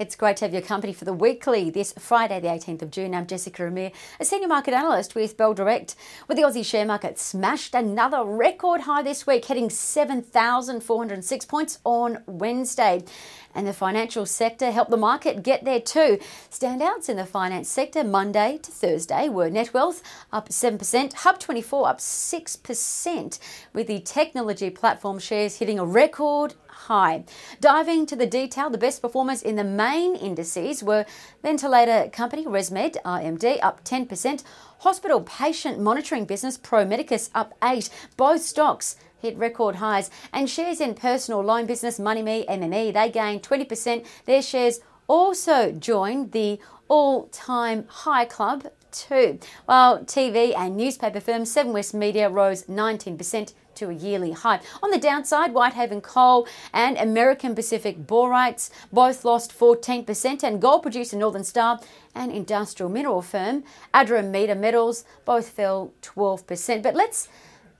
It's great to have your company for the weekly this Friday, the 18th of June. I'm Jessica Amir, a senior market analyst with Bell Direct. With the Aussie share market smashed another record high this week, hitting 7,406 points on Wednesday. And the financial sector helped the market get there too. Standouts in the finance sector Monday to Thursday were Netwealth up 7%, Hub24 up 6%, with the technology platform shares hitting a record high. Diving to the detail, the best performers in the main indices were ventilator company ResMed, RMD, up 10%, hospital patient monitoring business Pro Medicus up 8 Both stocks hit record highs, and shares in personal loan business MoneyMe, MME, they gained 20%. Their shares also joined the all-time high club too. While TV and newspaper firm Seven West Media rose 19% to a yearly high. On the downside, Whitehaven Coal and American Pacific Borates both lost 14%, and gold producer Northern Star and industrial mineral firm Andromeda Metals both fell 12%. But let's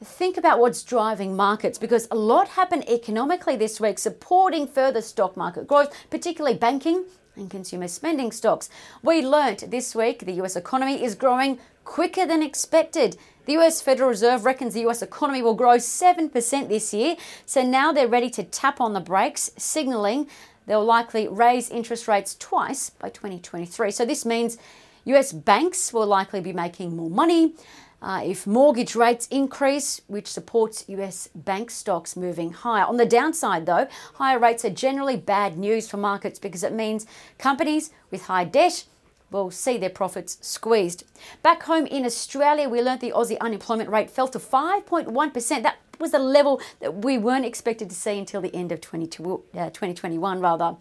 think about what's driving markets because a lot happened economically this week, supporting further stock market growth, particularly banking and consumer spending stocks. We learnt this week the US economy is growing quicker than expected. The US Federal Reserve reckons the US economy will grow 7% this year, so now they're ready to tap on the brakes, signaling they'll likely raise interest rates twice by 2023. So this means US banks will likely be making more money. Uh, if mortgage rates increase, which supports US bank stocks moving higher. On the downside, though, higher rates are generally bad news for markets because it means companies with high debt will see their profits squeezed. Back home in Australia, we learnt the Aussie unemployment rate fell to 5.1%. That was a level that we weren't expected to see until the end of 2021, uh, rather.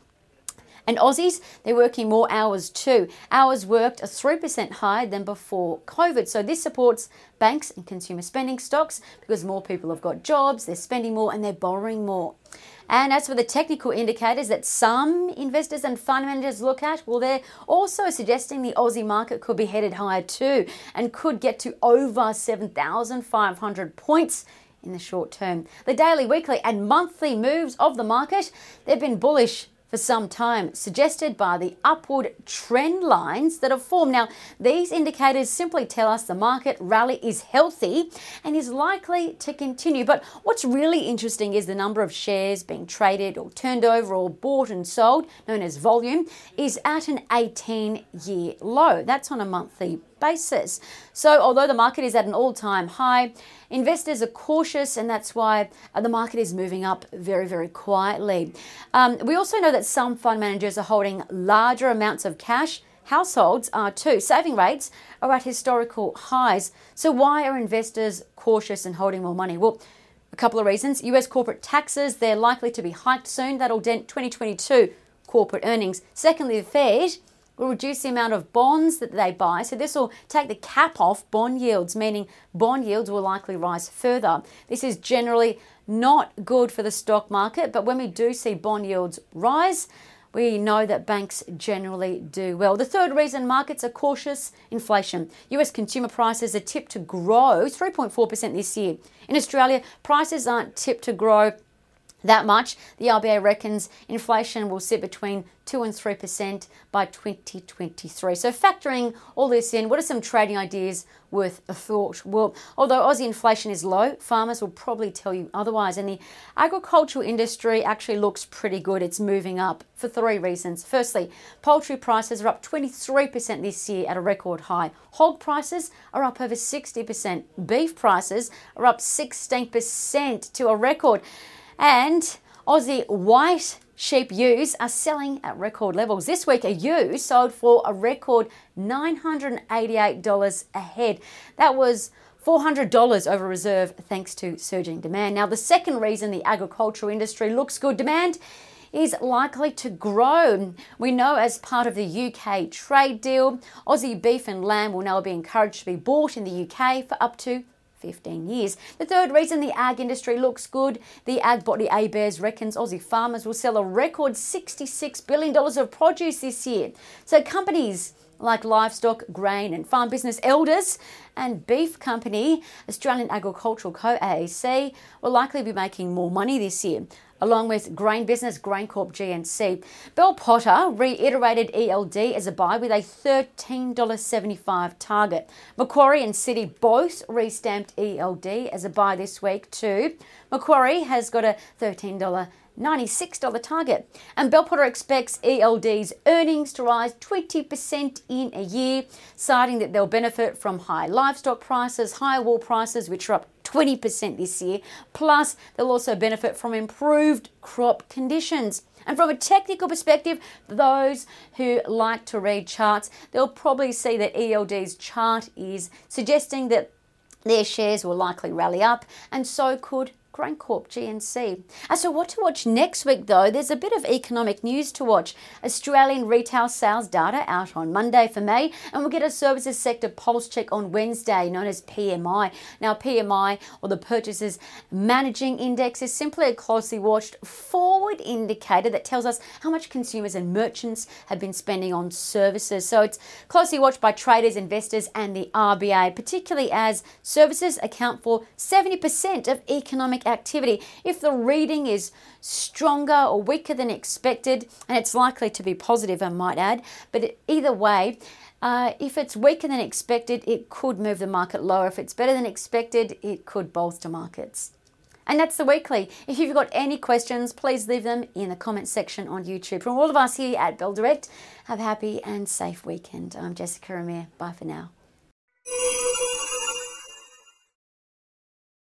And Aussies, they're working more hours too. Hours worked are 3% higher than before COVID. So this supports banks and consumer spending stocks because more people have got jobs, they're spending more, and they're borrowing more. And as for the technical indicators that some investors and fund managers look at, well, they're also suggesting the Aussie market could be headed higher too and could get to over 7,500 points in the short term. The daily, weekly, and monthly moves of the market, they've been bullish for some time, suggested by the upward trend lines that have formed. Now, these indicators simply tell us the market rally is healthy and is likely to continue. But what's really interesting is the number of shares being traded or turned over or bought and sold, known as volume, is at an 18 year low. That's on a monthly basis. So, although the market is at an all time high, investors are cautious, and that's why the market is moving up very, very quietly. Um, we also know that some fund managers are holding larger amounts of cash. Households are too. Saving rates are at historical highs. So, why are investors cautious and holding more money? Well, a couple of reasons. US corporate taxes, they're likely to be hiked soon. That'll dent 2022 corporate earnings. Secondly, the Fed will reduce the amount of bonds that they buy. So this will take the cap off bond yields, meaning bond yields will likely rise further. This is generally not good for the stock market, but when we do see bond yields rise, we know that banks generally do well. The third reason markets are cautious inflation. US consumer prices are tipped to grow 3.4% this year. In Australia, prices aren't tipped to grow that much. The RBA reckons inflation will sit between 2 and 3% by 2023. So, factoring all this in, what are some trading ideas worth a thought? Well, although Aussie inflation is low, farmers will probably tell you otherwise. And the agricultural industry actually looks pretty good. It's moving up for three reasons. Firstly, poultry prices are up 23% this year at a record high. Hog prices are up over 60%. Beef prices are up 16% to a record. And Aussie white sheep ewes are selling at record levels. This week, a ewe sold for a record $988 a head. That was $400 over reserve thanks to surging demand. Now, the second reason the agricultural industry looks good demand is likely to grow. We know as part of the UK trade deal, Aussie beef and lamb will now be encouraged to be bought in the UK for up to 15 years. The third reason the ag industry looks good, the ag body ABARES reckons Aussie farmers will sell a record $66 billion of produce this year. So companies like livestock, grain and farm business Elders and beef company Australian Agricultural Co AAC will likely be making more money this year. Along with grain business GrainCorp GNC. Bell Potter reiterated ELD as a buy with a $13.75 target. Macquarie and Citi both restamped ELD as a buy this week too. Macquarie has got a $13 96 target. And Bell Potter expects ELD's earnings to rise 20% in a year, citing that they'll benefit from high livestock prices, higher wool prices, which are up 20% this year. Plus, they'll also benefit from improved crop conditions. And from a technical perspective, those who like to read charts, they'll probably see that ELD's chart is suggesting that their shares will likely rally up, and so could GrainCorp GNC. Uh, so, what to watch next week though? There's a bit of economic news to watch. Australian retail sales data out on Monday for May, and we'll get a services sector pulse check on Wednesday, known as PMI. Now, PMI or the Purchases Managing Index is simply a closely watched forward indicator that tells us how much consumers and merchants have been spending on services. So, it's closely watched by traders, investors, and the RBA, particularly as services account for 70% of economic activity. If the reading is stronger or weaker than expected, and it's likely to be positive, I might add, but either way, uh, if it's weaker than expected, it could move the market lower. If it's better than expected, it could bolster markets. And that's the weekly. If you've got any questions, please leave them in the comment section on YouTube. From all of us here at Bell Direct, have a happy and safe weekend. I'm Jessica Amir. Bye for now.